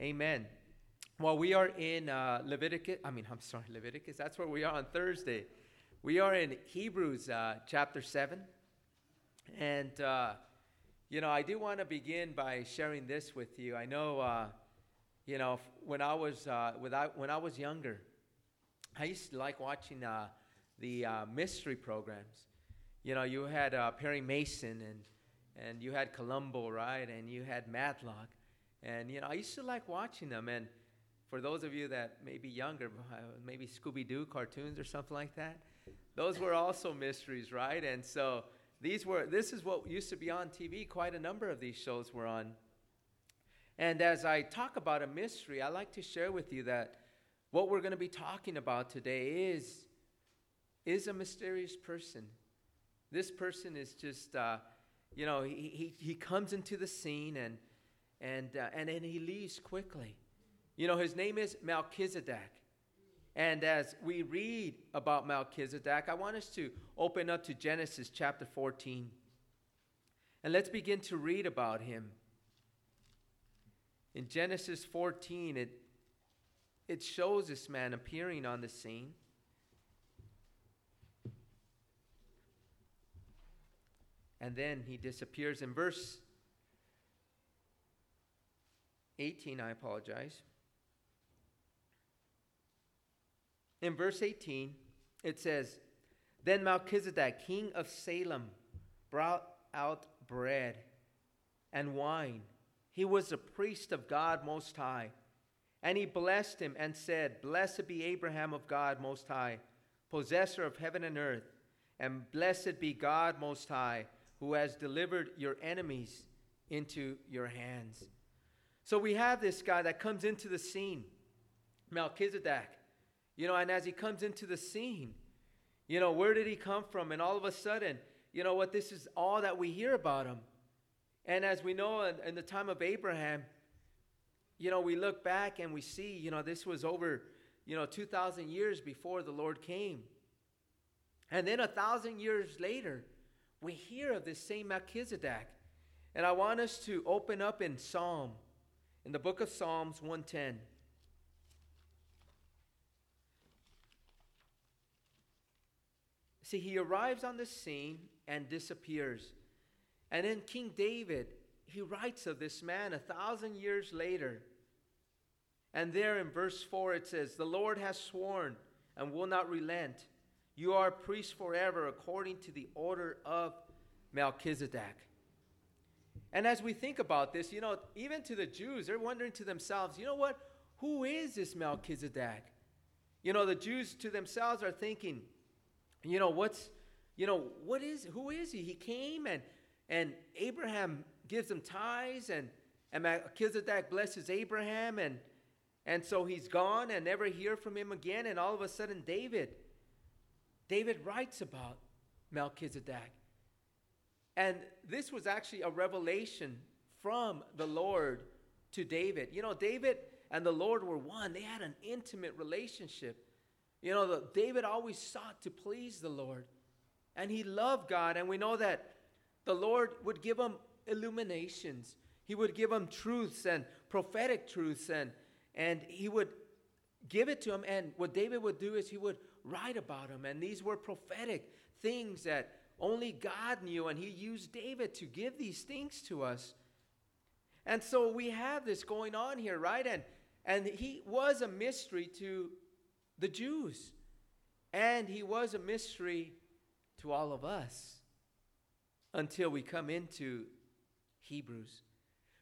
Amen. Well, we are in uh, Leviticus. I mean, I'm sorry, Leviticus. That's where we are on Thursday. We are in Hebrews uh, chapter 7. And, uh, you know, I do want to begin by sharing this with you. I know, uh, you know, when I was, uh, without, when I was younger, I used to like watching uh, the mystery programs. You know, you had Perry Mason and, and you had Columbo, right? And you had Matlock. And, you know, I used to like watching them. And for those of you that may be younger, uh, maybe Scooby Doo cartoons or something like that, those were also mysteries, right? And so these were, this is what used to be on TV. Quite a number of these shows were on. And as I talk about a mystery, I like to share with you that what we're going to be talking about today is, is a mysterious person. This person is just, uh, you know, he, he, he comes into the scene and, and, uh, and then he leaves quickly. You know, his name is Melchizedek. And as we read about Melchizedek, I want us to open up to Genesis chapter 14. And let's begin to read about him. In Genesis 14, it, it shows this man appearing on the scene. And then he disappears. In verse 18, I apologize. In verse 18, it says, Then Melchizedek, king of Salem, brought out bread and wine. He was a priest of God Most High. And he blessed him and said, Blessed be Abraham of God Most High, possessor of heaven and earth, and blessed be God Most High, who has delivered your enemies into your hands. So we have this guy that comes into the scene, Melchizedek. You know, and as he comes into the scene, you know, where did he come from? And all of a sudden, you know what, this is all that we hear about him. And as we know in, in the time of Abraham, you know, we look back and we see, you know, this was over, you know, 2,000 years before the Lord came. And then a thousand years later, we hear of this same Melchizedek. And I want us to open up in Psalm, in the book of Psalms 110. See, he arrives on the scene and disappears. And then King David, he writes of this man a thousand years later. And there in verse 4 it says, The Lord has sworn and will not relent. You are a priest forever according to the order of Melchizedek. And as we think about this, you know, even to the Jews, they're wondering to themselves, you know what? Who is this Melchizedek? You know, the Jews to themselves are thinking, you know, what's, you know, what is, who is he? He came and, and Abraham gives him tithes and, and Melchizedek blesses Abraham and, and so he's gone and never hear from him again. And all of a sudden, David, David writes about Melchizedek. And this was actually a revelation from the Lord to David. You know, David and the Lord were one, they had an intimate relationship. You know, the, David always sought to please the Lord, and he loved God. And we know that the Lord would give him illuminations, he would give him truths and prophetic truths, and, and he would give it to him. And what David would do is he would write about him. And these were prophetic things that only God knew, and he used David to give these things to us. And so we have this going on here, right? And and he was a mystery to the Jews. And he was a mystery to all of us until we come into Hebrews,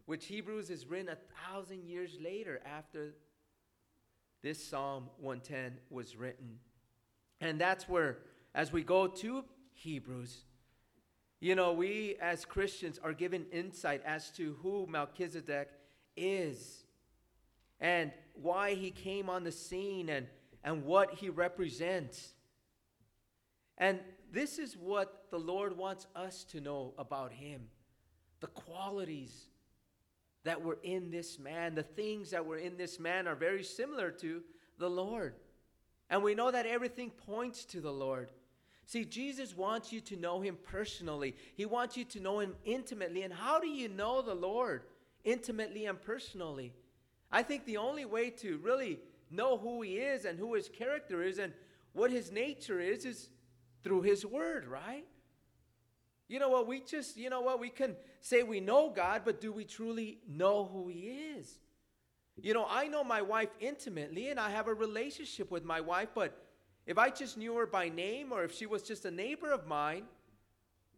which Hebrews is written a thousand years later after this Psalm 110 was written. And that's where, as we go to Hebrews, you know, we as Christians are given insight as to who Melchizedek is and why he came on the scene and and what he represents. And this is what the Lord wants us to know about him the qualities that were in this man, the things that were in this man are very similar to the Lord. And we know that everything points to the Lord. See, Jesus wants you to know him personally. He wants you to know him intimately. And how do you know the Lord intimately and personally? I think the only way to really know who he is and who his character is and what his nature is is through his word, right? You know what? We just, you know what? We can say we know God, but do we truly know who he is? You know, I know my wife intimately and I have a relationship with my wife, but if I just knew her by name or if she was just a neighbor of mine,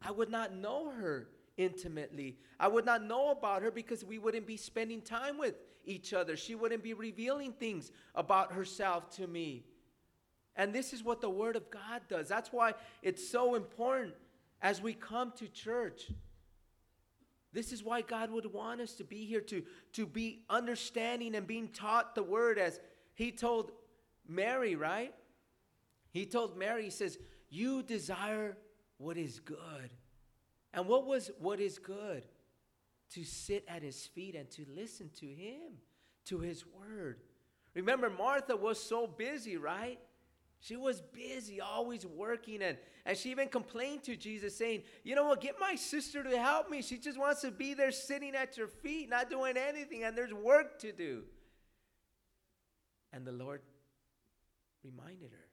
I would not know her intimately. I would not know about her because we wouldn't be spending time with each other. She wouldn't be revealing things about herself to me. And this is what the Word of God does. That's why it's so important as we come to church. This is why God would want us to be here to, to be understanding and being taught the Word as He told Mary, right? He told Mary, He says, You desire what is good. And what was what is good? To sit at his feet and to listen to him, to his word. Remember, Martha was so busy, right? She was busy, always working, and, and she even complained to Jesus, saying, You know what, get my sister to help me. She just wants to be there sitting at your feet, not doing anything, and there's work to do. And the Lord reminded her,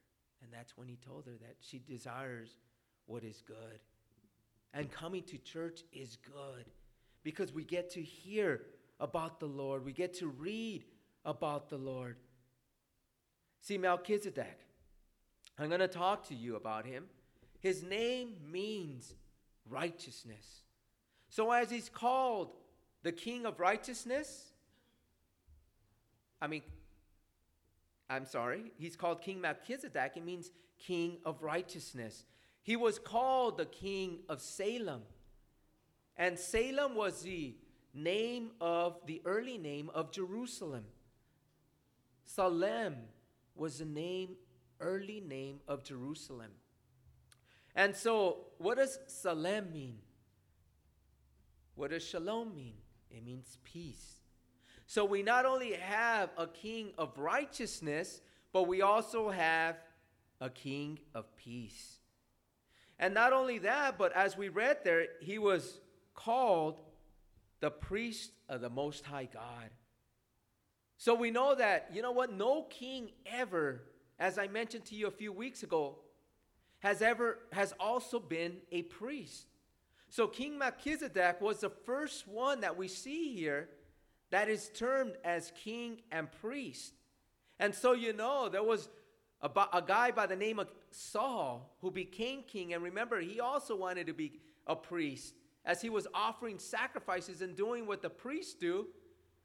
and that's when He told her that she desires what is good. And coming to church is good because we get to hear about the Lord, we get to read about the Lord. See, Melchizedek, I'm going to talk to you about him. His name means righteousness. So, as he's called the King of Righteousness, I mean, I'm sorry, he's called King Melchizedek. It means King of Righteousness. He was called the king of Salem. And Salem was the name of the early name of Jerusalem. Salem was the name, early name of Jerusalem. And so, what does Salem mean? What does Shalom mean? It means peace. So, we not only have a king of righteousness, but we also have a king of peace. And not only that, but as we read there, he was called the priest of the Most High God. So we know that, you know what, no king ever, as I mentioned to you a few weeks ago, has ever has also been a priest. So King Melchizedek was the first one that we see here that is termed as king and priest. And so you know there was a, a guy by the name of Saul who became king. And remember, he also wanted to be a priest as he was offering sacrifices and doing what the priests do.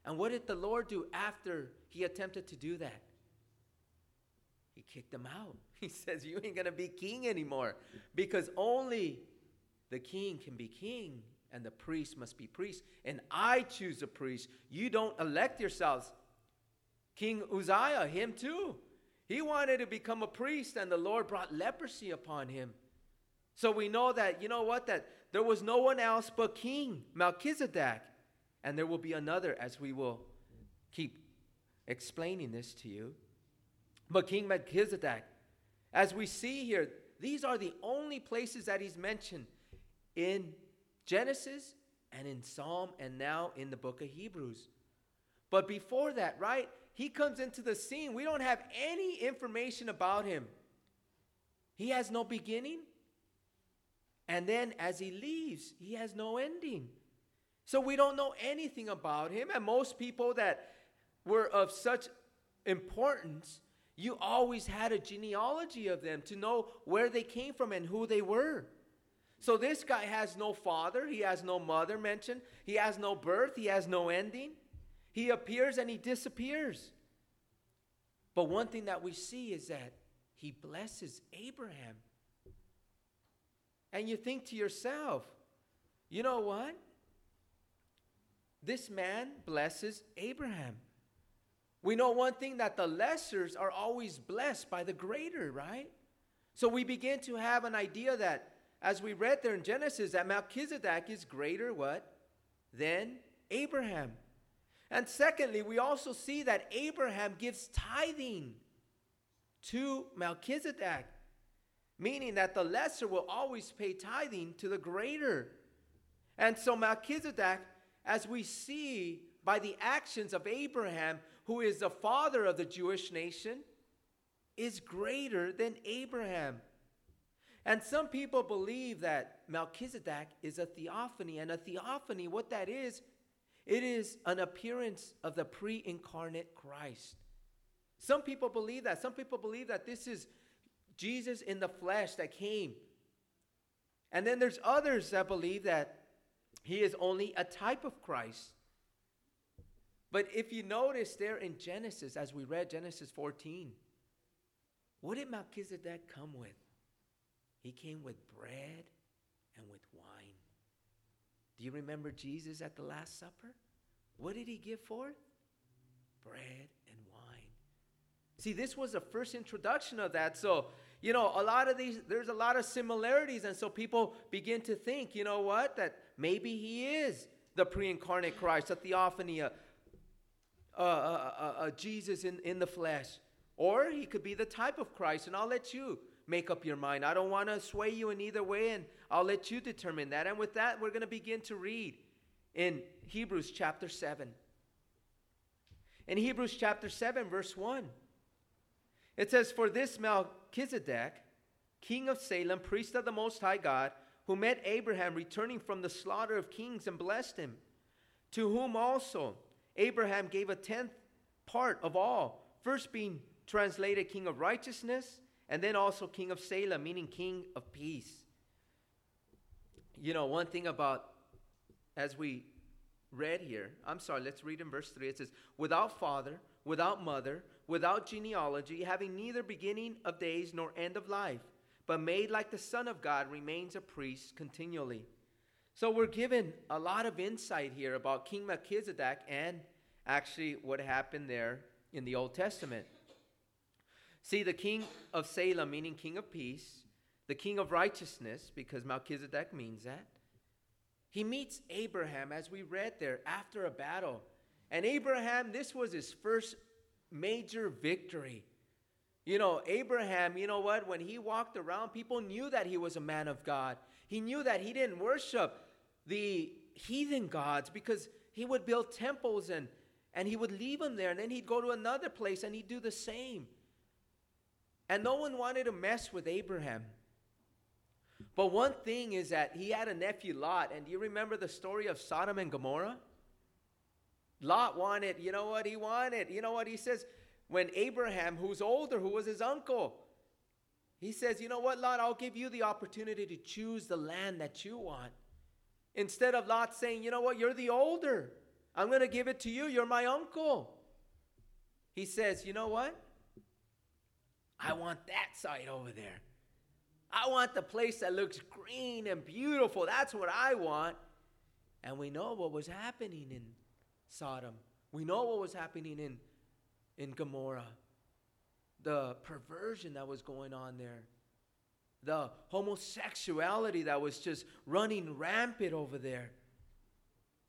And what did the Lord do after he attempted to do that? He kicked him out. He says, You ain't going to be king anymore because only the king can be king and the priest must be priest. And I choose a priest. You don't elect yourselves. King Uzziah, him too. He wanted to become a priest, and the Lord brought leprosy upon him. So we know that, you know what, that there was no one else but King Melchizedek. And there will be another as we will keep explaining this to you. But King Melchizedek, as we see here, these are the only places that he's mentioned in Genesis and in Psalm and now in the book of Hebrews. But before that, right, he comes into the scene. We don't have any information about him. He has no beginning. And then as he leaves, he has no ending. So we don't know anything about him. And most people that were of such importance, you always had a genealogy of them to know where they came from and who they were. So this guy has no father, he has no mother mentioned, he has no birth, he has no ending. He appears and he disappears. But one thing that we see is that he blesses Abraham. And you think to yourself, you know what? This man blesses Abraham. We know one thing that the lessers are always blessed by the greater, right? So we begin to have an idea that, as we read there in Genesis, that Melchizedek is greater what? Than Abraham. And secondly, we also see that Abraham gives tithing to Melchizedek, meaning that the lesser will always pay tithing to the greater. And so Melchizedek, as we see by the actions of Abraham, who is the father of the Jewish nation, is greater than Abraham. And some people believe that Melchizedek is a theophany. And a theophany, what that is, it is an appearance of the pre incarnate Christ. Some people believe that. Some people believe that this is Jesus in the flesh that came. And then there's others that believe that he is only a type of Christ. But if you notice there in Genesis, as we read Genesis 14, what did Melchizedek come with? He came with bread and with wine. Do you remember Jesus at the Last Supper? What did he give forth? Bread and wine. See, this was the first introduction of that. So, you know, a lot of these, there's a lot of similarities. And so people begin to think, you know what, that maybe he is the pre incarnate Christ, a theophany, a, a, a, a, Jesus in, in the flesh. Or he could be the type of Christ. And I'll let you make up your mind. I don't want to sway you in either way, and I'll let you determine that. And with that, we're going to begin to read in Hebrews chapter 7. In Hebrews chapter 7, verse 1, it says, For this Melchizedek, king of Salem, priest of the Most High God, who met Abraham returning from the slaughter of kings and blessed him, to whom also Abraham gave a tenth part of all, first being translated king of righteousness, and then also king of Salem, meaning king of peace. You know, one thing about, as we read here, I'm sorry, let's read in verse 3. It says, Without father, without mother, without genealogy, having neither beginning of days nor end of life, but made like the Son of God, remains a priest continually. So we're given a lot of insight here about King Melchizedek and actually what happened there in the Old Testament. See, the king of Salem, meaning king of peace, the king of righteousness, because Melchizedek means that, he meets Abraham, as we read there, after a battle. And Abraham, this was his first major victory. You know, Abraham, you know what? When he walked around, people knew that he was a man of God. He knew that he didn't worship the heathen gods because he would build temples and, and he would leave them there. And then he'd go to another place and he'd do the same. And no one wanted to mess with Abraham. But one thing is that he had a nephew, Lot. And do you remember the story of Sodom and Gomorrah? Lot wanted, you know what he wanted? You know what he says? When Abraham, who's older, who was his uncle, he says, You know what, Lot? I'll give you the opportunity to choose the land that you want. Instead of Lot saying, You know what? You're the older. I'm going to give it to you. You're my uncle. He says, You know what? I want that side over there. I want the place that looks green and beautiful. That's what I want. And we know what was happening in Sodom. We know what was happening in, in Gomorrah. The perversion that was going on there. The homosexuality that was just running rampant over there.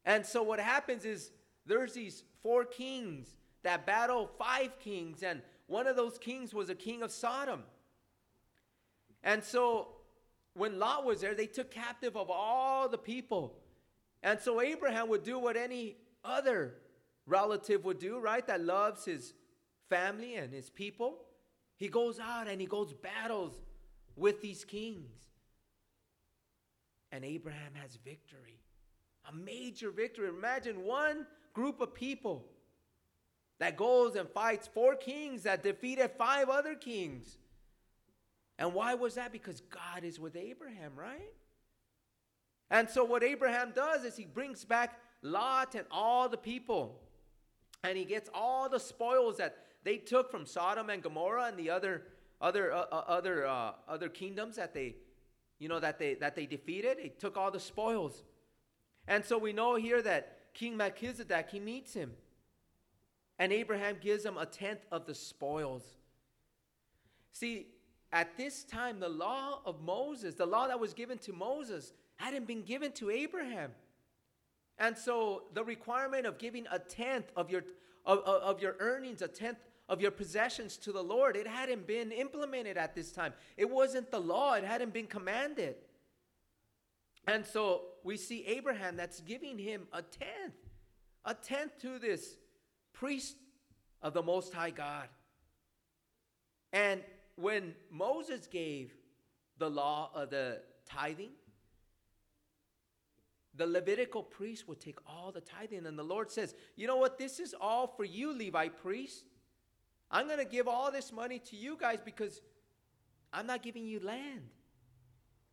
And so what happens is there's these four kings that battle five kings, and one of those kings was a king of Sodom. And so when Lot was there, they took captive of all the people. And so Abraham would do what any other relative would do, right? That loves his family and his people. He goes out and he goes battles with these kings. And Abraham has victory. A major victory. Imagine one group of people that goes and fights four kings that defeated five other kings. And why was that? Because God is with Abraham, right? And so, what Abraham does is he brings back Lot and all the people, and he gets all the spoils that they took from Sodom and Gomorrah and the other other uh, uh, other uh, other kingdoms that they you know that they that they defeated. He took all the spoils, and so we know here that King Melchizedek he meets him, and Abraham gives him a tenth of the spoils. See, at this time, the law of Moses, the law that was given to Moses, hadn't been given to Abraham. And so the requirement of giving a tenth of your, of, of your earnings, a tenth of your possessions to the Lord, it hadn't been implemented at this time. It wasn't the law, it hadn't been commanded. And so we see Abraham that's giving him a tenth a tenth to this priest of the Most High God. And when Moses gave the law of the tithing, the Levitical priest would take all the tithing. And the Lord says, You know what? This is all for you, Levi priest. I'm going to give all this money to you guys because I'm not giving you land.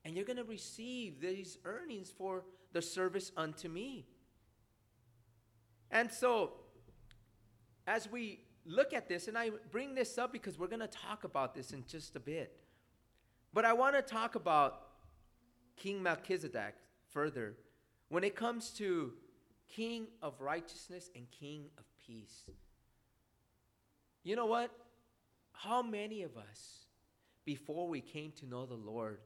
And you're going to receive these earnings for the service unto me. And so, as we look at this, and I bring this up because we're going to talk about this in just a bit. But I want to talk about King Melchizedek further when it comes to King of righteousness and King of peace. You know what? How many of us, before we came to know the Lord,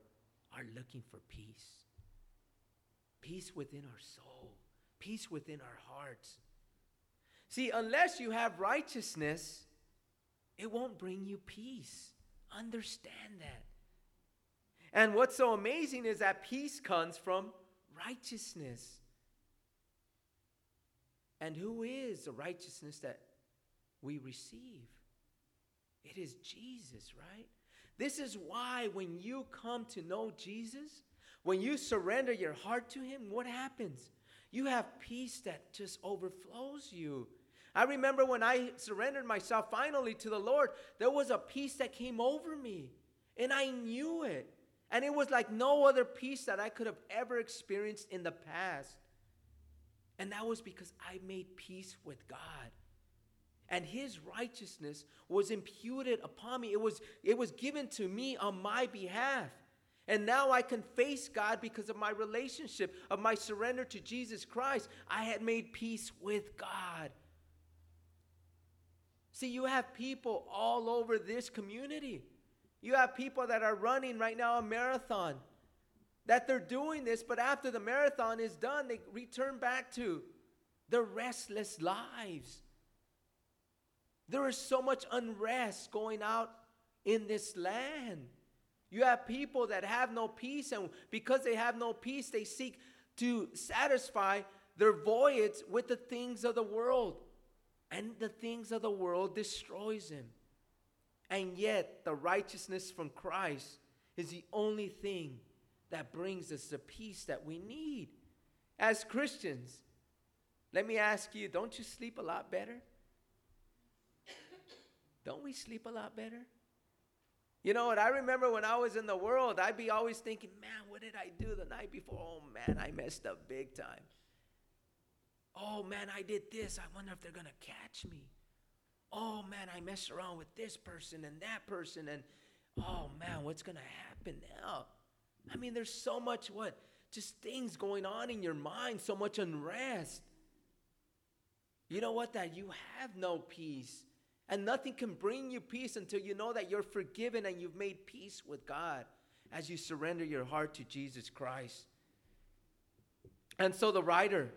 are looking for peace? Peace within our soul, peace within our hearts. See, unless you have righteousness, it won't bring you peace. Understand that. And what's so amazing is that peace comes from righteousness. And who is the righteousness that we receive? It is Jesus, right? This is why when you come to know Jesus, when you surrender your heart to Him, what happens? You have peace that just overflows you. I remember when I surrendered myself finally to the Lord, there was a peace that came over me, and I knew it. And it was like no other peace that I could have ever experienced in the past. And that was because I made peace with God. And his righteousness was imputed upon me. It was, it was given to me on my behalf. And now I can face God because of my relationship, of my surrender to Jesus Christ. I had made peace with God. See, you have people all over this community you have people that are running right now a marathon, that they're doing this, but after the marathon is done, they return back to their restless lives. There is so much unrest going out in this land. You have people that have no peace, and because they have no peace, they seek to satisfy their voids with the things of the world. And the things of the world destroys him. And yet, the righteousness from Christ is the only thing that brings us the peace that we need. As Christians, let me ask you don't you sleep a lot better? Don't we sleep a lot better? You know what? I remember when I was in the world, I'd be always thinking, man, what did I do the night before? Oh, man, I messed up big time. Oh, man, I did this. I wonder if they're going to catch me oh man, I messed around with this person and that person, and oh man, what's going to happen now? I mean, there's so much what? Just things going on in your mind, so much unrest. You know what? That you have no peace. And nothing can bring you peace until you know that you're forgiven and you've made peace with God as you surrender your heart to Jesus Christ. And so the writer,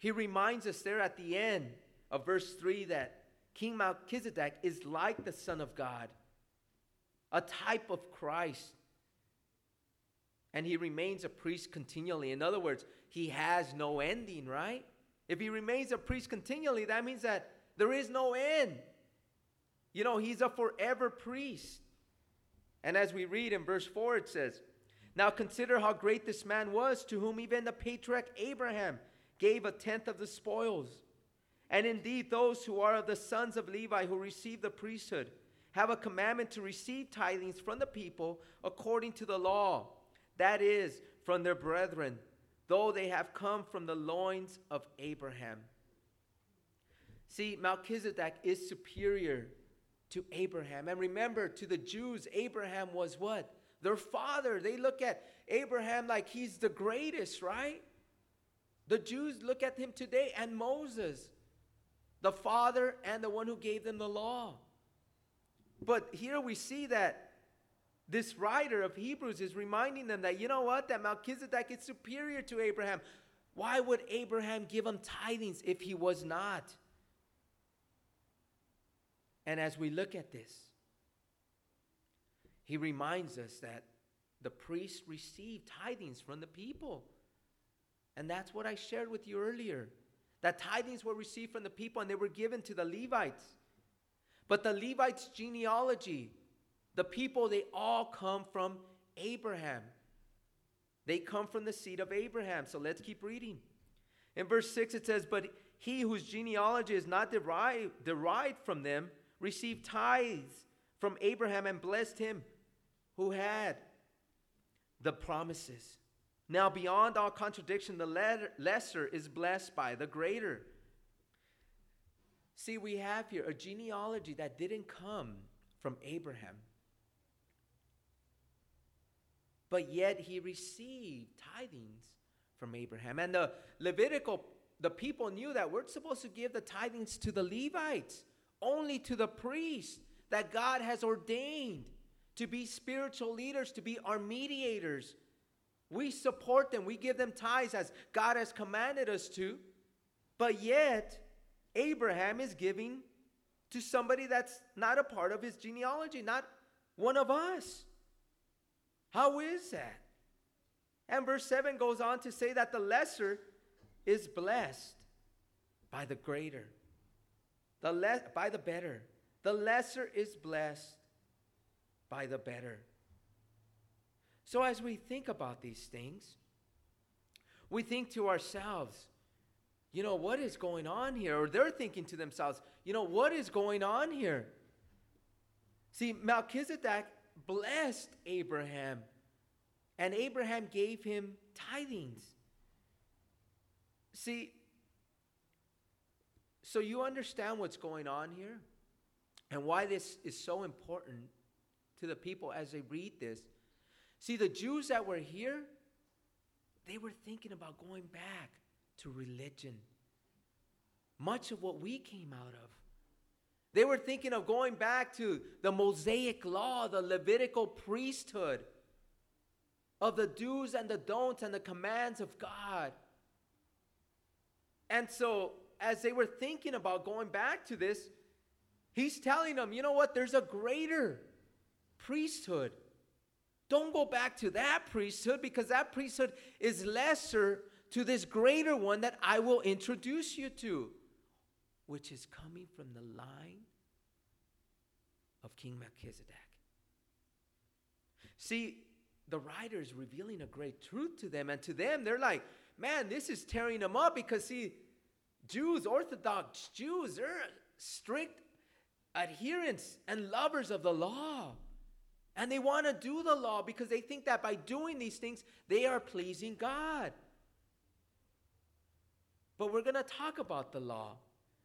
he reminds us there at the end of verse 3 that King Melchizedek is like the Son of God, a type of Christ. And he remains a priest continually. In other words, he has no ending, right? If he remains a priest continually, that means that there is no end. You know, he's a forever priest. And as we read in verse 4, it says, Now consider how great this man was, to whom even the patriarch Abraham gave a tenth of the spoils. And indeed, those who are of the sons of Levi who receive the priesthood have a commandment to receive tithings from the people according to the law, that is, from their brethren, though they have come from the loins of Abraham. See, Melchizedek is superior to Abraham. And remember, to the Jews, Abraham was what? Their father. They look at Abraham like he's the greatest, right? The Jews look at him today and Moses the Father and the one who gave them the law. But here we see that this writer of Hebrews is reminding them that, you know what, that Melchizedek is superior to Abraham. Why would Abraham give him tithings if he was not? And as we look at this, he reminds us that the priests received tithings from the people. And that's what I shared with you earlier that tithings were received from the people and they were given to the Levites. But the Levites' genealogy, the people, they all come from Abraham. They come from the seed of Abraham. So let's keep reading. In verse 6, it says, But he whose genealogy is not derived, derived from them received tithes from Abraham and blessed him who had the promises. Now, beyond all contradiction, the lesser is blessed by the greater. See, we have here a genealogy that didn't come from Abraham, but yet he received tithings from Abraham. And the Levitical, the people knew that we're supposed to give the tithings to the Levites, only to the priests that God has ordained to be spiritual leaders, to be our mediators we support them, we give them tithes as God has commanded us to. But yet, Abraham is giving to somebody that's not a part of his genealogy, not one of us. How is that? And verse 7 goes on to say that the lesser is blessed by the greater, the le- by the better. The lesser is blessed by the better. So, as we think about these things, we think to ourselves, you know, what is going on here? Or they're thinking to themselves, you know, what is going on here? See, Melchizedek blessed Abraham, and Abraham gave him tithings. See, so you understand what's going on here and why this is so important to the people as they read this. See, the Jews that were here, they were thinking about going back to religion. Much of what we came out of. They were thinking of going back to the Mosaic law, the Levitical priesthood, of the do's and the don'ts and the commands of God. And so, as they were thinking about going back to this, he's telling them, you know what? There's a greater priesthood don't go back to that priesthood because that priesthood is lesser to this greater one that I will introduce you to, which is coming from the line of King Melchizedek. See, the writer is revealing a great truth to them, and to them, they're like, man, this is tearing them up because, see, Jews, Orthodox Jews, they're strict adherents and lovers of the law. And they want to do the law because they think that by doing these things, they are pleasing God. But we're going to talk about the law.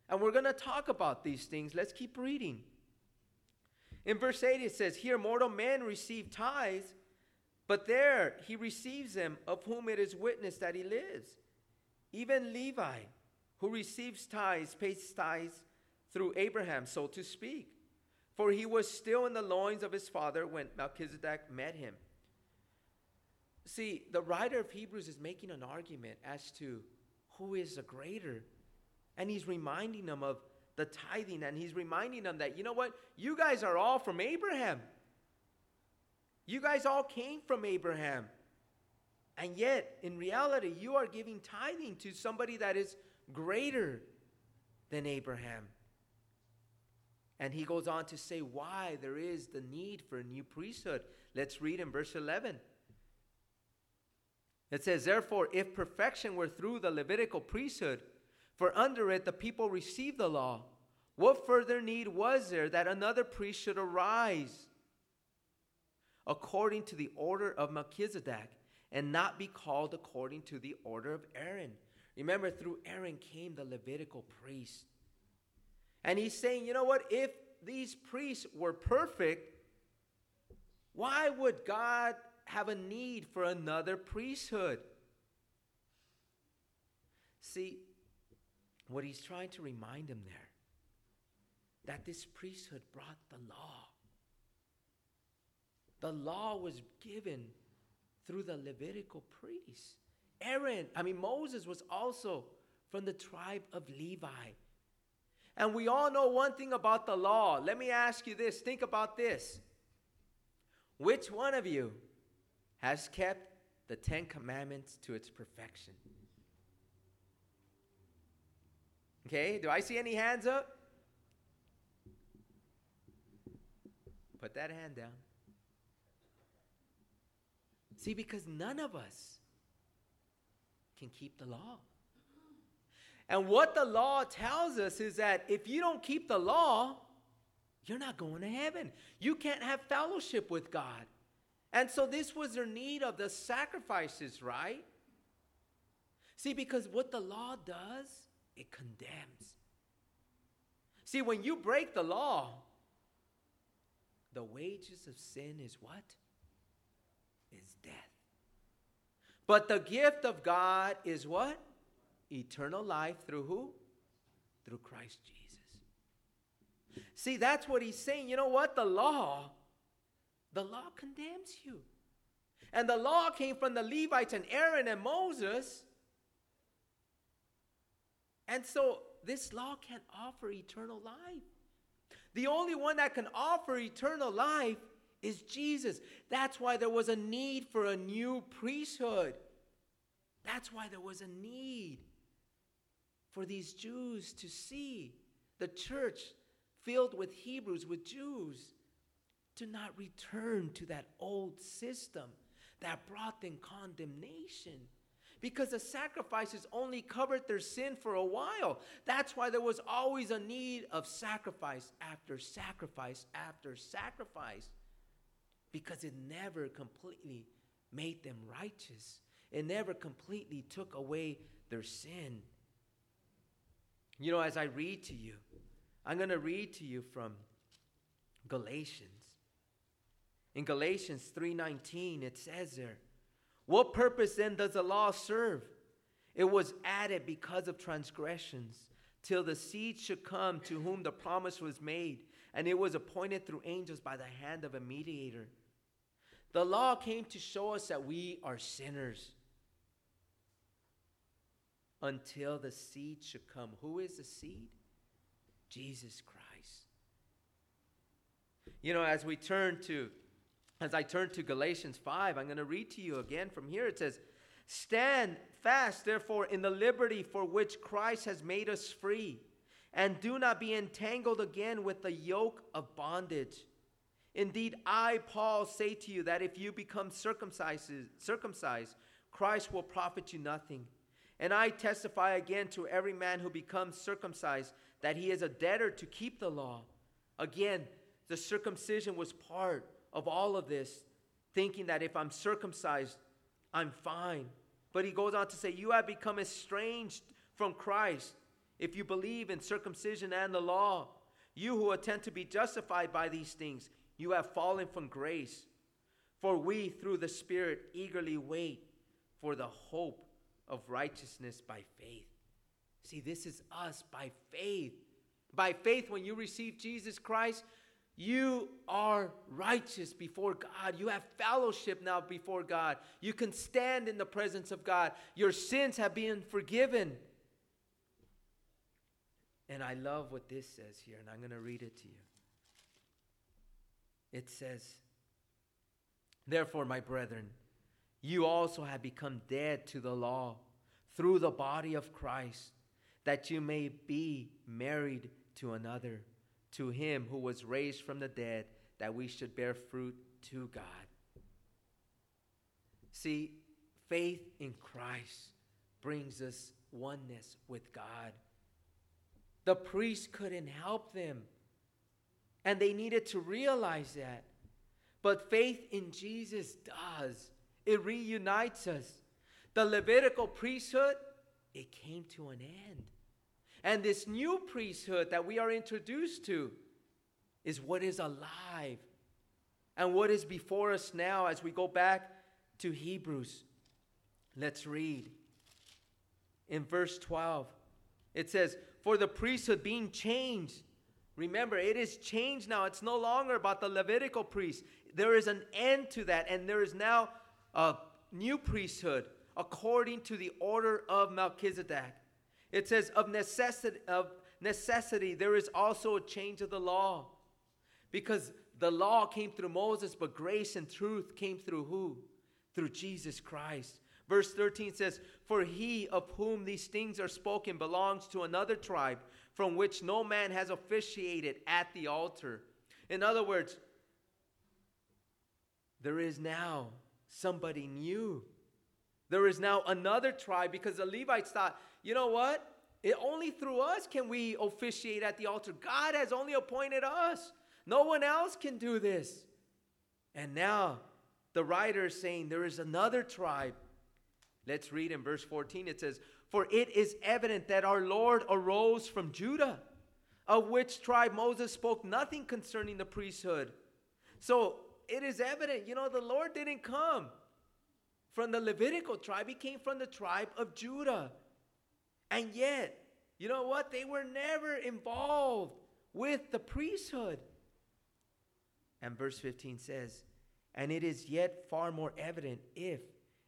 And we're going to talk about these things. Let's keep reading. In verse 8, it says, Here mortal men receive tithes, but there he receives them, of whom it is witnessed that he lives. Even Levi, who receives tithes, pays tithes through Abraham, so to speak. For he was still in the loins of his father when Melchizedek met him. See, the writer of Hebrews is making an argument as to who is the greater. And he's reminding them of the tithing, and he's reminding them that, you know what? You guys are all from Abraham. You guys all came from Abraham. And yet, in reality, you are giving tithing to somebody that is greater than Abraham. And he goes on to say why there is the need for a new priesthood. Let's read in verse 11. It says, Therefore, if perfection were through the Levitical priesthood, for under it the people received the law, what further need was there that another priest should arise according to the order of Melchizedek and not be called according to the order of Aaron? Remember, through Aaron came the Levitical priest. And he's saying, you know what? If these priests were perfect, why would God have a need for another priesthood? See, what he's trying to remind them there that this priesthood brought the law. The law was given through the Levitical priests. Aaron, I mean, Moses was also from the tribe of Levi. And we all know one thing about the law. Let me ask you this think about this. Which one of you has kept the Ten Commandments to its perfection? Okay, do I see any hands up? Put that hand down. See, because none of us can keep the law. And what the law tells us is that if you don't keep the law, you're not going to heaven. You can't have fellowship with God. And so this was their need of the sacrifices, right? See, because what the law does, it condemns. See, when you break the law, the wages of sin is what? Is death. But the gift of God is what? Eternal life through who? Through Christ Jesus. See, that's what he's saying. You know what? The law, the law condemns you. And the law came from the Levites and Aaron and Moses. And so this law can't offer eternal life. The only one that can offer eternal life is Jesus. That's why there was a need for a new priesthood. That's why there was a need for these Jews to see the church filled with Hebrews, with Jews, to not return to that old system that brought them condemnation. Because the sacrifices only covered their sin for a while. That's why there was always a need of sacrifice after sacrifice after sacrifice. Because it never completely made them righteous, it never completely took away their sin. You know, as I read to you, I'm going to read to you from Galatians. In Galatians 3:19 it says there, "What purpose then does the law serve? It was added because of transgressions, till the seed should come to whom the promise was made, and it was appointed through angels by the hand of a mediator." The law came to show us that we are sinners until the seed should come. Who is the seed? Jesus Christ. You know, as we turn to, as I turn to Galatians 5, I'm going to read to you again from here. It says, Stand fast, therefore, in the liberty for which Christ has made us free, and do not be entangled again with the yoke of bondage. Indeed, I, Paul, say to you that if you become circumcised, circumcised Christ will profit you nothing. And I testify again to every man who becomes circumcised that he is a debtor to keep the law. Again, the circumcision was part of all of this, thinking that if I'm circumcised, I'm fine. But he goes on to say, You have become estranged from Christ if you believe in circumcision and the law. You who attempt to be justified by these things, you have fallen from grace. For we, through the Spirit, eagerly wait for the hope of righteousness by faith. See, this is us by faith. By faith, when you receive Jesus Christ, you are righteous before God. You have fellowship now before God. You can stand in the presence of God. Your sins have been forgiven. And I love what this says here, and I'm going to read it to you. It says, Therefore, my brethren, you also have become dead to the law through the body of Christ, that you may be married to another, to him who was raised from the dead, that we should bear fruit to God. See, faith in Christ brings us oneness with God. The priest couldn't help them, and they needed to realize that. But faith in Jesus does. It reunites us. The Levitical priesthood, it came to an end. And this new priesthood that we are introduced to is what is alive and what is before us now as we go back to Hebrews. Let's read. In verse 12, it says, For the priesthood being changed, remember, it is changed now. It's no longer about the Levitical priest. There is an end to that, and there is now a new priesthood according to the order of Melchizedek. It says, of necessity, of necessity, there is also a change of the law. Because the law came through Moses, but grace and truth came through who? Through Jesus Christ. Verse 13 says, For he of whom these things are spoken belongs to another tribe from which no man has officiated at the altar. In other words, there is now somebody new. There is now another tribe because the Levites thought, you know what? It only through us can we officiate at the altar. God has only appointed us. No one else can do this. And now the writer is saying there is another tribe. Let's read in verse 14. It says, For it is evident that our Lord arose from Judah, of which tribe Moses spoke nothing concerning the priesthood. So it is evident, you know, the Lord didn't come from the Levitical tribe, he came from the tribe of Judah. And yet, you know what? They were never involved with the priesthood. And verse 15 says, And it is yet far more evident if,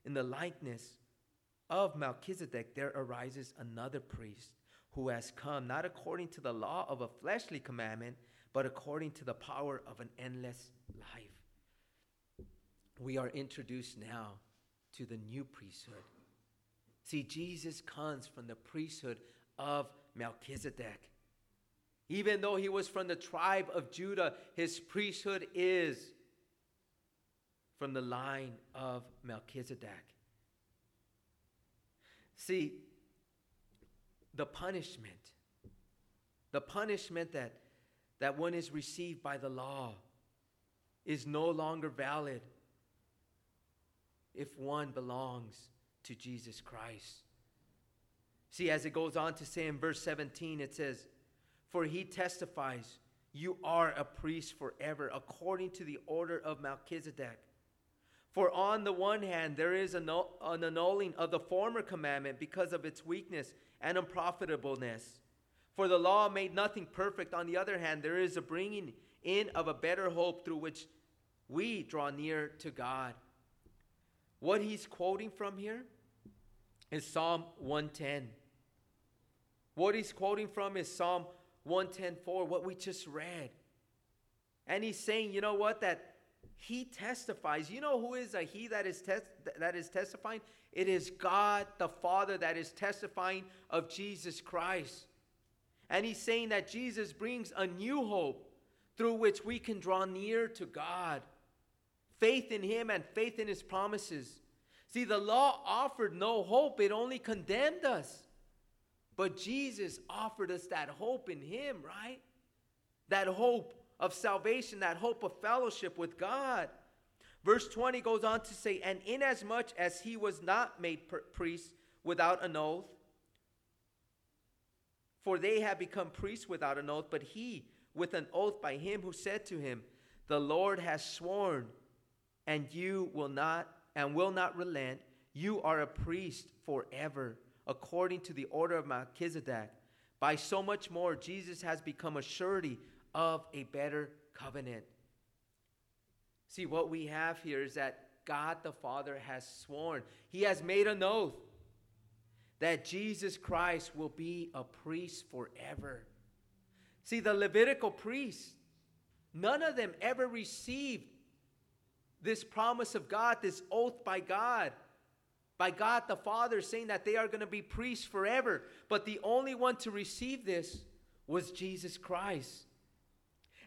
in the likeness of Melchizedek, there arises another priest who has come not according to the law of a fleshly commandment, but according to the power of an endless life. We are introduced now to the new priesthood See, Jesus comes from the priesthood of Melchizedek. Even though he was from the tribe of Judah, his priesthood is from the line of Melchizedek. See, the punishment, the punishment that, that one is received by the law is no longer valid if one belongs to Jesus Christ. See, as it goes on to say in verse 17, it says, For he testifies, You are a priest forever, according to the order of Melchizedek. For on the one hand, there is an annulling of the former commandment because of its weakness and unprofitableness. For the law made nothing perfect. On the other hand, there is a bringing in of a better hope through which we draw near to God. What he's quoting from here is Psalm 110. What he's quoting from is Psalm 110:4, what we just read. And he's saying, you know what, that he testifies. You know who is a he that is tes- that is testifying? It is God the Father that is testifying of Jesus Christ. And he's saying that Jesus brings a new hope through which we can draw near to God. Faith in him and faith in his promises. See, the law offered no hope, it only condemned us. But Jesus offered us that hope in Him, right? That hope of salvation, that hope of fellowship with God. Verse 20 goes on to say, And inasmuch as he was not made priest without an oath, for they have become priests without an oath, but he with an oath by him who said to him, The Lord has sworn, and you will not and will not relent. You are a priest forever, according to the order of Melchizedek. By so much more, Jesus has become a surety of a better covenant. See, what we have here is that God the Father has sworn, He has made an oath that Jesus Christ will be a priest forever. See, the Levitical priests, none of them ever received this promise of God, this oath by God, by God the Father, saying that they are going to be priests forever. But the only one to receive this was Jesus Christ.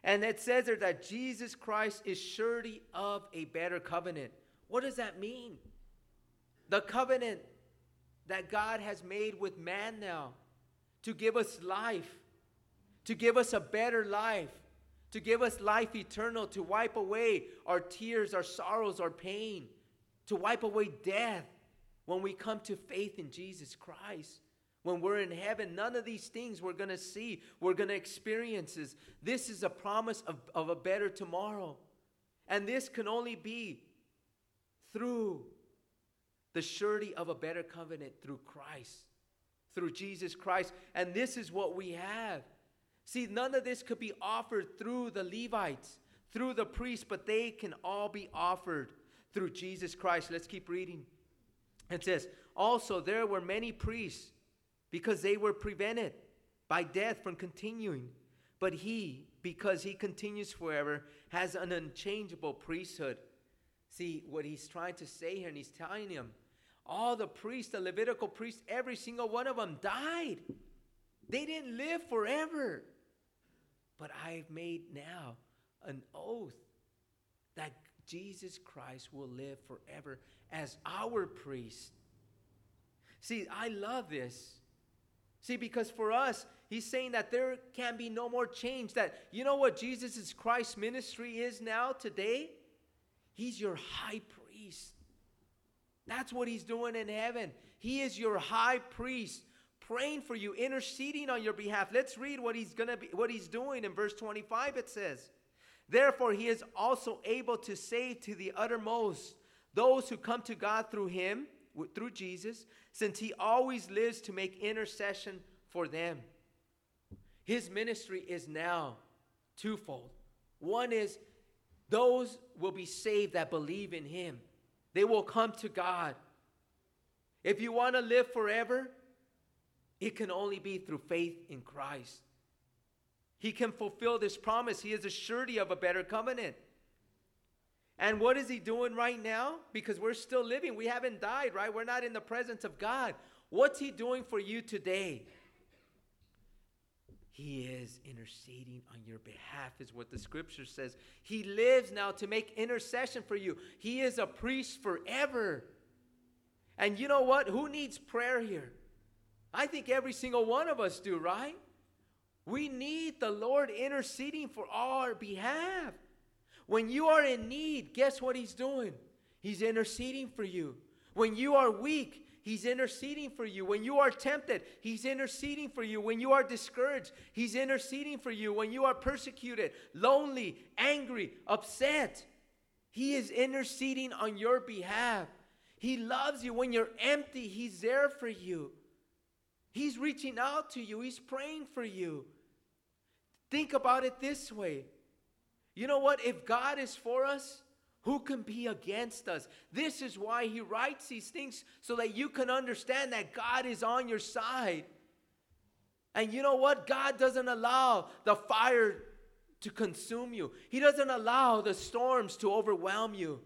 And it says there that Jesus Christ is surety of a better covenant. What does that mean? The covenant that God has made with man now to give us life, to give us a better life, to give us life eternal, to wipe away our tears, our sorrows, our pain, to wipe away death when we come to faith in Jesus Christ. When we're in heaven, none of these things we're going to see, we're going to experience. This is a promise of, of a better tomorrow. And this can only be through the surety of a better covenant through Christ, through Jesus Christ. And this is what we have. See, none of this could be offered through the Levites, through the priests, but they can all be offered through Jesus Christ. Let's keep reading. It says, Also, there were many priests because they were prevented by death from continuing. But he, because he continues forever, has an unchangeable priesthood. See, what he's trying to say here, and he's telling him, All the priests, the Levitical priests, every single one of them died. They didn't live forever. But I've made now an oath that Jesus Christ will live forever as our priest. See, I love this. See, because for us, he's saying that there can be no more change. That, you know what Jesus' Christ ministry is now, today? He's your high priest. That's what he's doing in heaven. He is your high priest, praying for you, interceding on your behalf. Let's read what he's gonna be, what he's doing in verse 25. It says, Therefore, he is also able to save to the uttermost those who come to God through him, through Jesus, since he always lives to make intercession for them. His ministry is now twofold. One is those will be saved that believe in him, they will come to God. If you want to live forever, it can only be through faith in Christ. He can fulfill this promise. He is a surety of a better covenant. And what is he doing right now? Because we're still living. We haven't died, right? We're not in the presence of God. What's he doing for you today? He is interceding on your behalf, is what the scripture says. He lives now to make intercession for you. He is a priest forever. And you know what? Who needs prayer here? I think every single one of us do, right? We need the Lord interceding for our behalf. When you are in need, guess what He's doing? He's interceding for you. When you are weak, He's interceding for you. When you are tempted, He's interceding for you. When you are discouraged, He's interceding for you. When you are persecuted, lonely, angry, upset, He is interceding on your behalf. He loves you. When you're empty, He's there for you. He's reaching out to you, He's praying for you. Think about it this way. You know what? If God is for us, who can be against us? This is why He writes these things so that you can understand that God is on your side. And you know what? God doesn't allow the fire to consume you, He doesn't allow the storms to overwhelm you,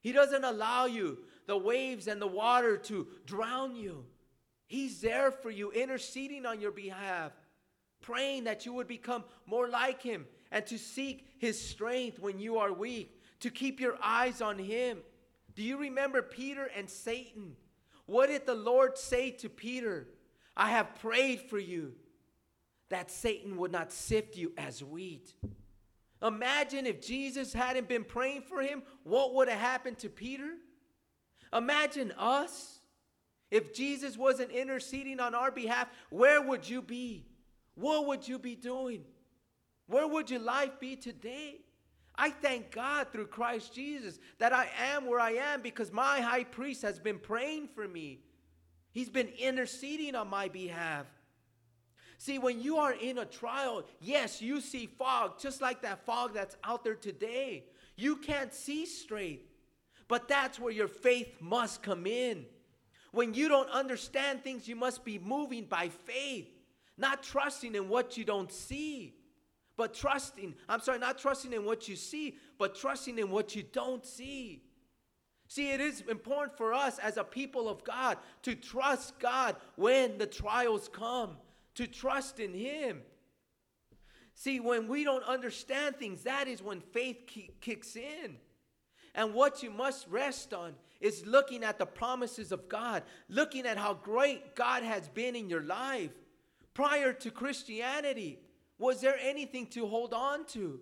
He doesn't allow you the waves and the water to drown you. He's there for you, interceding on your behalf, praying that you would become more like Him and to seek His strength when you are weak, to keep your eyes on Him. Do you remember Peter and Satan? What did the Lord say to Peter? I have prayed for you that Satan would not sift you as wheat. Imagine if Jesus hadn't been praying for him, what would have happened to Peter? Imagine us. If Jesus wasn't interceding on our behalf, where would you be? What would you be doing? Where would your life be today? I thank God through Christ Jesus that I am where I am because my high priest has been praying for me. He's been interceding on my behalf. See, when you are in a trial, yes, you see fog, just like that fog that's out there today. You can't see straight, but that's where your faith must come in. When you don't understand things, you must be moving by faith, not trusting in what you don't see, but trusting, I'm sorry, not trusting in what you see, but trusting in what you don't see. See, it is important for us as a people of God to trust God when the trials come, to trust in Him. See, when we don't understand things, that is when faith kicks in. And what you must rest on is looking at the promises of God, looking at how great God has been in your life. Prior to Christianity, was there anything to hold on to?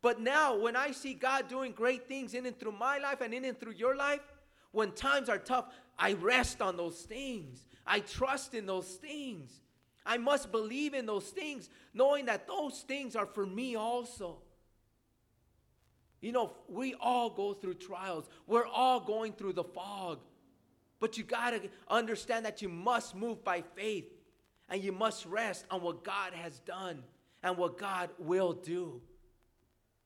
But now, when I see God doing great things in and through my life and in and through your life, when times are tough, I rest on those things. I trust in those things. I must believe in those things, knowing that those things are for me also. You know, we all go through trials. We're all going through the fog. But you got to understand that you must move by faith and you must rest on what God has done and what God will do.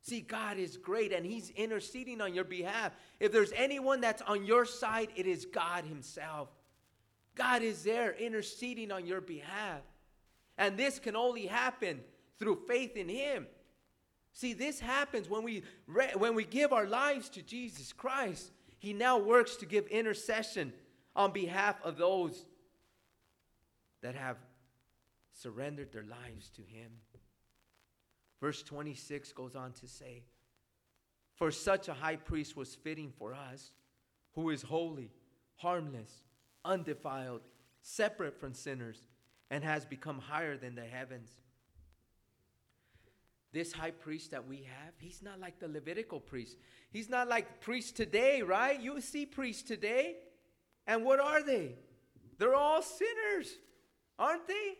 See, God is great and He's interceding on your behalf. If there's anyone that's on your side, it is God Himself. God is there interceding on your behalf. And this can only happen through faith in Him. See, this happens when we, when we give our lives to Jesus Christ. he now works to give intercession on behalf of those that have surrendered their lives to him. Verse 26 goes on to say, For such a high priest was fitting for us, who is holy, harmless, undefiled, separate from sinners, and has become higher than the heavens. This high priest that we have, he's not like the Levitical priest. He's not like priests today, right? You see priests today, and what are they? They're all sinners, aren't they?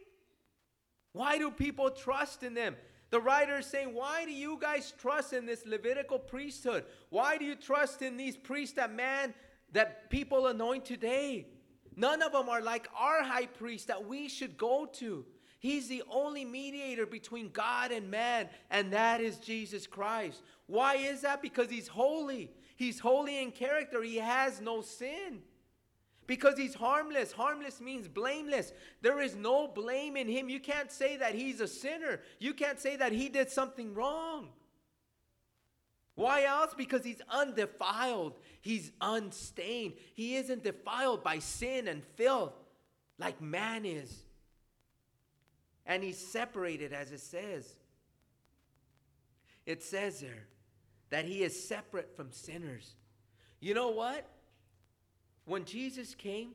Why do people trust in them? The writer is saying, Why do you guys trust in this Levitical priesthood? Why do you trust in these priests that man, that people anoint today? None of them are like our high priest that we should go to. He's the only mediator between God and man, and that is Jesus Christ. Why is that? Because he's holy. He's holy in character. He has no sin. Because he's harmless. Harmless means blameless. There is no blame in him. You can't say that he's a sinner. You can't say that he did something wrong. Why else? Because he's undefiled. He's unstained. He isn't defiled by sin and filth like man is. And he's separated, as it says. It says there that he is separate from sinners. You know what? When Jesus came,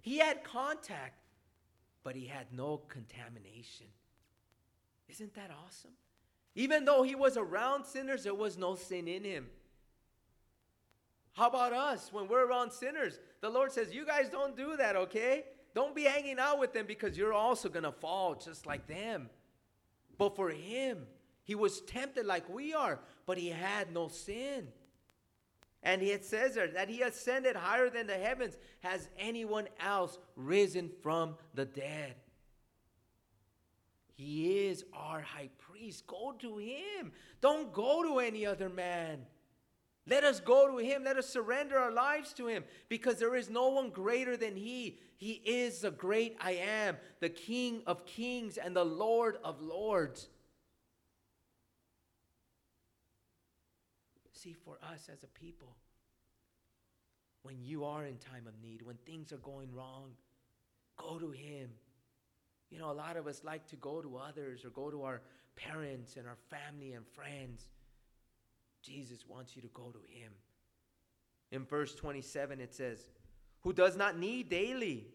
he had contact, but he had no contamination. Isn't that awesome? Even though he was around sinners, there was no sin in him. How about us when we're around sinners? The Lord says, You guys don't do that, okay? Don't be hanging out with them because you're also going to fall just like them. But for him, he was tempted like we are, but he had no sin. And it says there that he ascended higher than the heavens. Has anyone else risen from the dead? He is our high priest. Go to him. Don't go to any other man. Let us go to him. Let us surrender our lives to him because there is no one greater than he. He is the great I am, the King of kings and the Lord of lords. See, for us as a people, when you are in time of need, when things are going wrong, go to him. You know, a lot of us like to go to others or go to our parents and our family and friends. Jesus wants you to go to him. In verse 27, it says, Who does not need daily,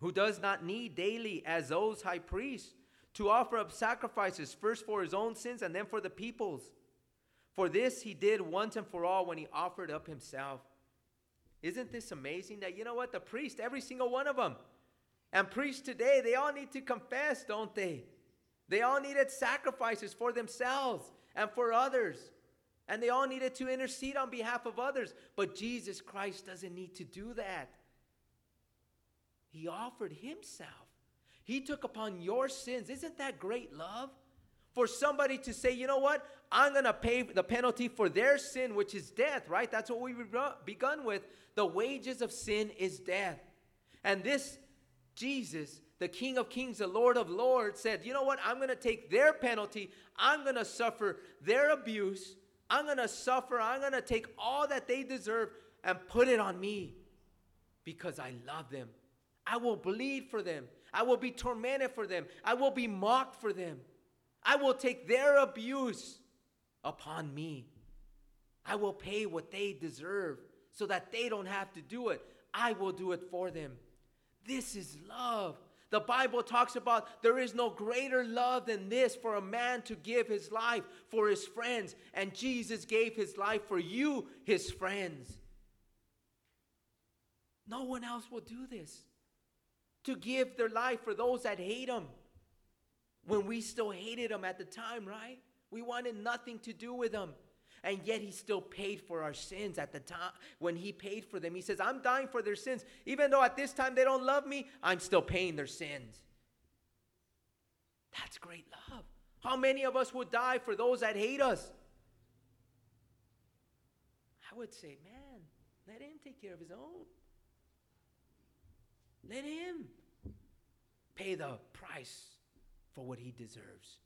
who does not need daily as those high priests to offer up sacrifices, first for his own sins and then for the people's. For this he did once and for all when he offered up himself. Isn't this amazing that, you know what, the priest, every single one of them, and priests today, they all need to confess, don't they? They all needed sacrifices for themselves and for others. And they all needed to intercede on behalf of others. But Jesus Christ doesn't need to do that. He offered Himself. He took upon your sins. Isn't that great love? For somebody to say, you know what? I'm going to pay the penalty for their sin, which is death, right? That's what we've begun with. The wages of sin is death. And this Jesus, the King of Kings, the Lord of Lords, said, You know what? I'm going to take their penalty. I'm going to suffer their abuse. I'm going to suffer. I'm going to take all that they deserve and put it on me because I love them. I will bleed for them. I will be tormented for them. I will be mocked for them. I will take their abuse upon me. I will pay what they deserve so that they don't have to do it. I will do it for them. This is love. The Bible talks about there is no greater love than this for a man to give his life for his friends. And Jesus gave his life for you, his friends. No one else will do this. To give their life for those that hate him. When we still hated him at the time, right? We wanted nothing to do with him and yet he still paid for our sins at the time when he paid for them. He says, I'm dying for their sins. Even though at this time they don't love me, I'm still paying their sins. That's great love. How many of us would die for those that hate us? I would say, man, let him take care of his own. Let him pay the price for what he deserves.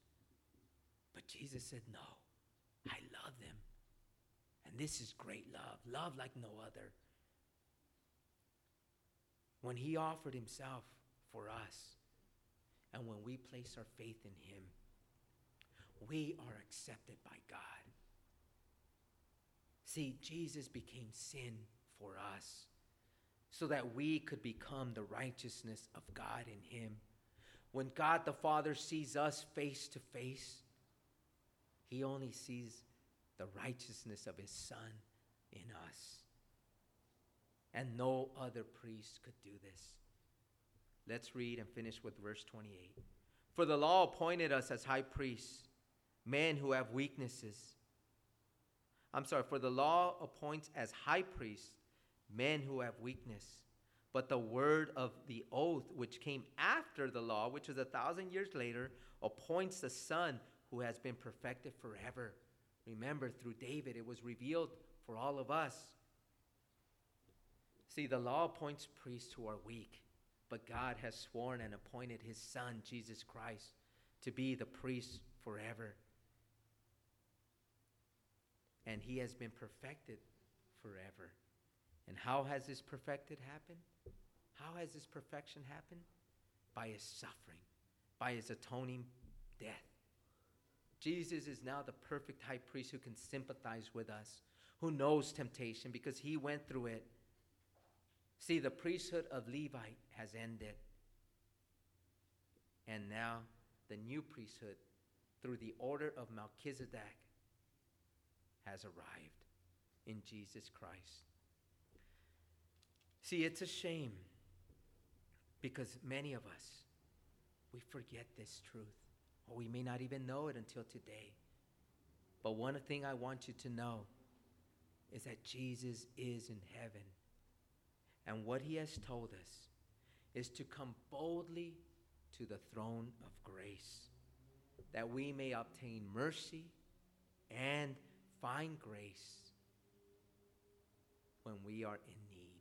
But Jesus said, no, I love them this is great love, love like no other. When he offered himself for us, and when we place our faith in him, we are accepted by God. See, Jesus became sin for us so that we could become the righteousness of God in him. When God the Father sees us face to face, he only sees the righteousness of his Son in us. And no other priest could do this. Let's read and finish with verse 28. For the law appointed us as high priests, men who have weaknesses. I'm sorry, for the law appoints as high priests men who have weakness. But the word of the oath, which came after the law, which is a thousand years later, appoints the Son who has been perfected forever. Remember, through David, it was revealed for all of us. See, the law appoints priests who are weak, but God has sworn and appointed his Son, Jesus Christ, to be the priest forever. And he has been perfected forever. And how has this perfected happened? How has this perfection happened? By his suffering, by his atoning death. Jesus is now the perfect high priest who can sympathize with us, who knows temptation because he went through it. See, the priesthood of Levi has ended. And now the new priesthood, through the order of Melchizedek, has arrived in Jesus Christ. See, it's a shame because many of us, we forget this truth, or we may not even know it until today. But one thing I want you to know is that Jesus is in heaven. And what he has told us is to come boldly to the throne of grace, that we may obtain mercy and find grace when we are in need.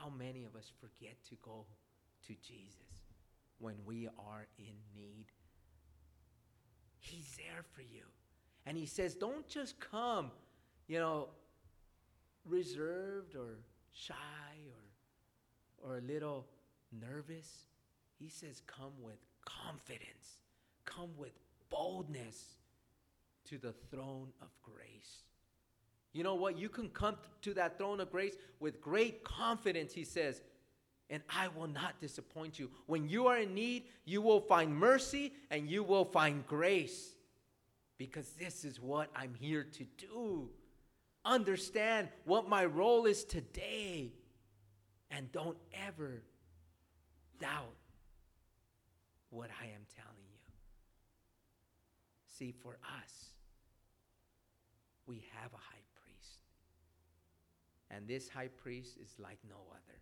how many of us forget to go to Jesus when we are in need? He's there for you. And he says, don't just come, you know, reserved or shy or, or a little nervous. He says, come with confidence, come with boldness to the throne of grace. You know what? You can come to that throne of grace with great confidence, he says, and I will not disappoint you. When you are in need, you will find mercy and you will find grace because this is what I'm here to do. Understand what my role is today and don't ever doubt what I am telling you. See, for us, we have a high priest, and this high priest is like no other.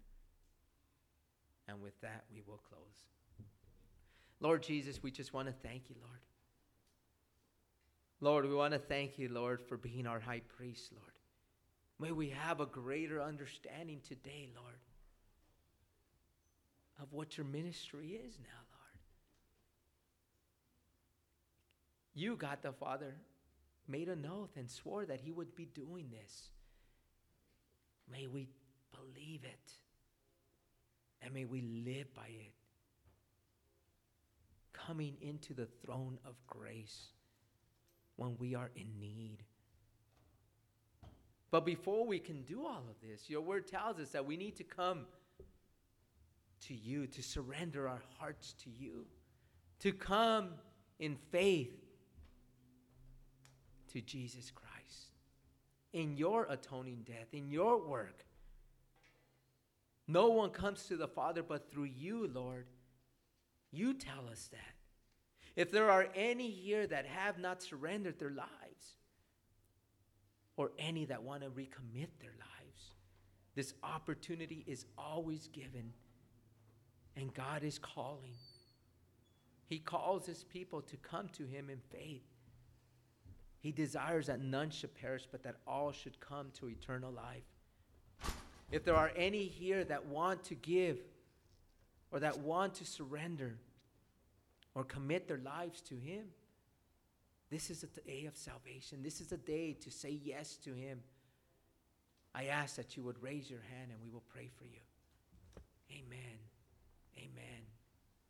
And with that, we will close. Lord Jesus, we just want to thank you, Lord. Lord, we want to thank you, Lord, for being our high priest, Lord. May we have a greater understanding today, Lord, of what your ministry is now, Lord. You, God the Father, made an oath and swore that he would be doing this. May we believe it. And may we live by it. Coming into the throne of grace when we are in need. But before we can do all of this, your word tells us that we need to come to you, to surrender our hearts to you, to come in faith to Jesus Christ in your atoning death, in your work. No one comes to the Father but through you, Lord. You tell us that. If there are any here that have not surrendered their lives, or any that want to recommit their lives, this opportunity is always given, and God is calling. He calls his people to come to him in faith. He desires that none should perish, but that all should come to eternal life. If there are any here that want to give, or that want to surrender, or commit their lives to Him, This is a day of salvation. This is a day to say yes to Him. I ask that you would raise your hand and we will pray for you. Amen. Amen.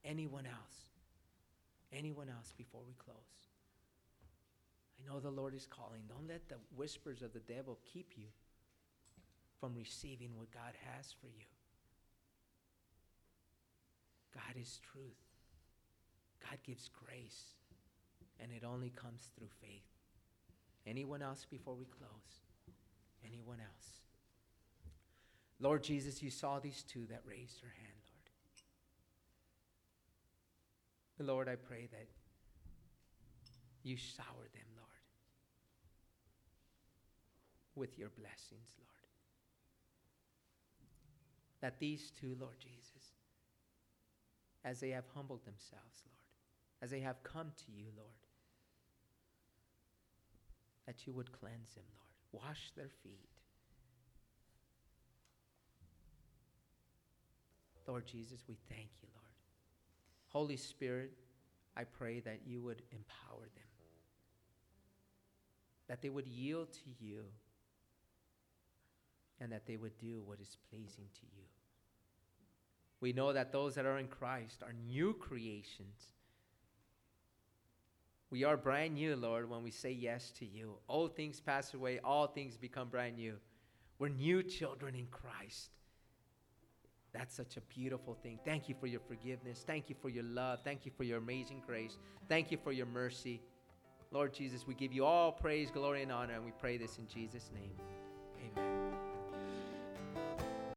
Anyone else? Anyone else before we close? I know the Lord is calling. Don't let the whispers of the devil keep you from receiving what God has for you. God is truth. God gives grace, and it only comes through faith. Anyone else before we close? Anyone else? Lord Jesus, you saw these two that raised their hand, Lord. Lord, I pray that you shower them, Lord, with your blessings, Lord. That these two, Lord Jesus, as they have humbled themselves, Lord, as they have come to you, Lord, that you would cleanse them, Lord. Wash their feet. Lord Jesus, we thank you, Lord. Holy Spirit, I pray that you would empower them, that they would yield to you, and that they would do what is pleasing to you. We know that those that are in Christ are new creations. We are brand new, Lord, when we say yes to you. Old things pass away, all things become brand new. We're new children in Christ. That's such a beautiful thing. Thank you for your forgiveness. Thank you for your love. Thank you for your amazing grace. Thank you for your mercy. Lord Jesus, we give you all praise, glory, and honor, and we pray this in Jesus' name. Amen.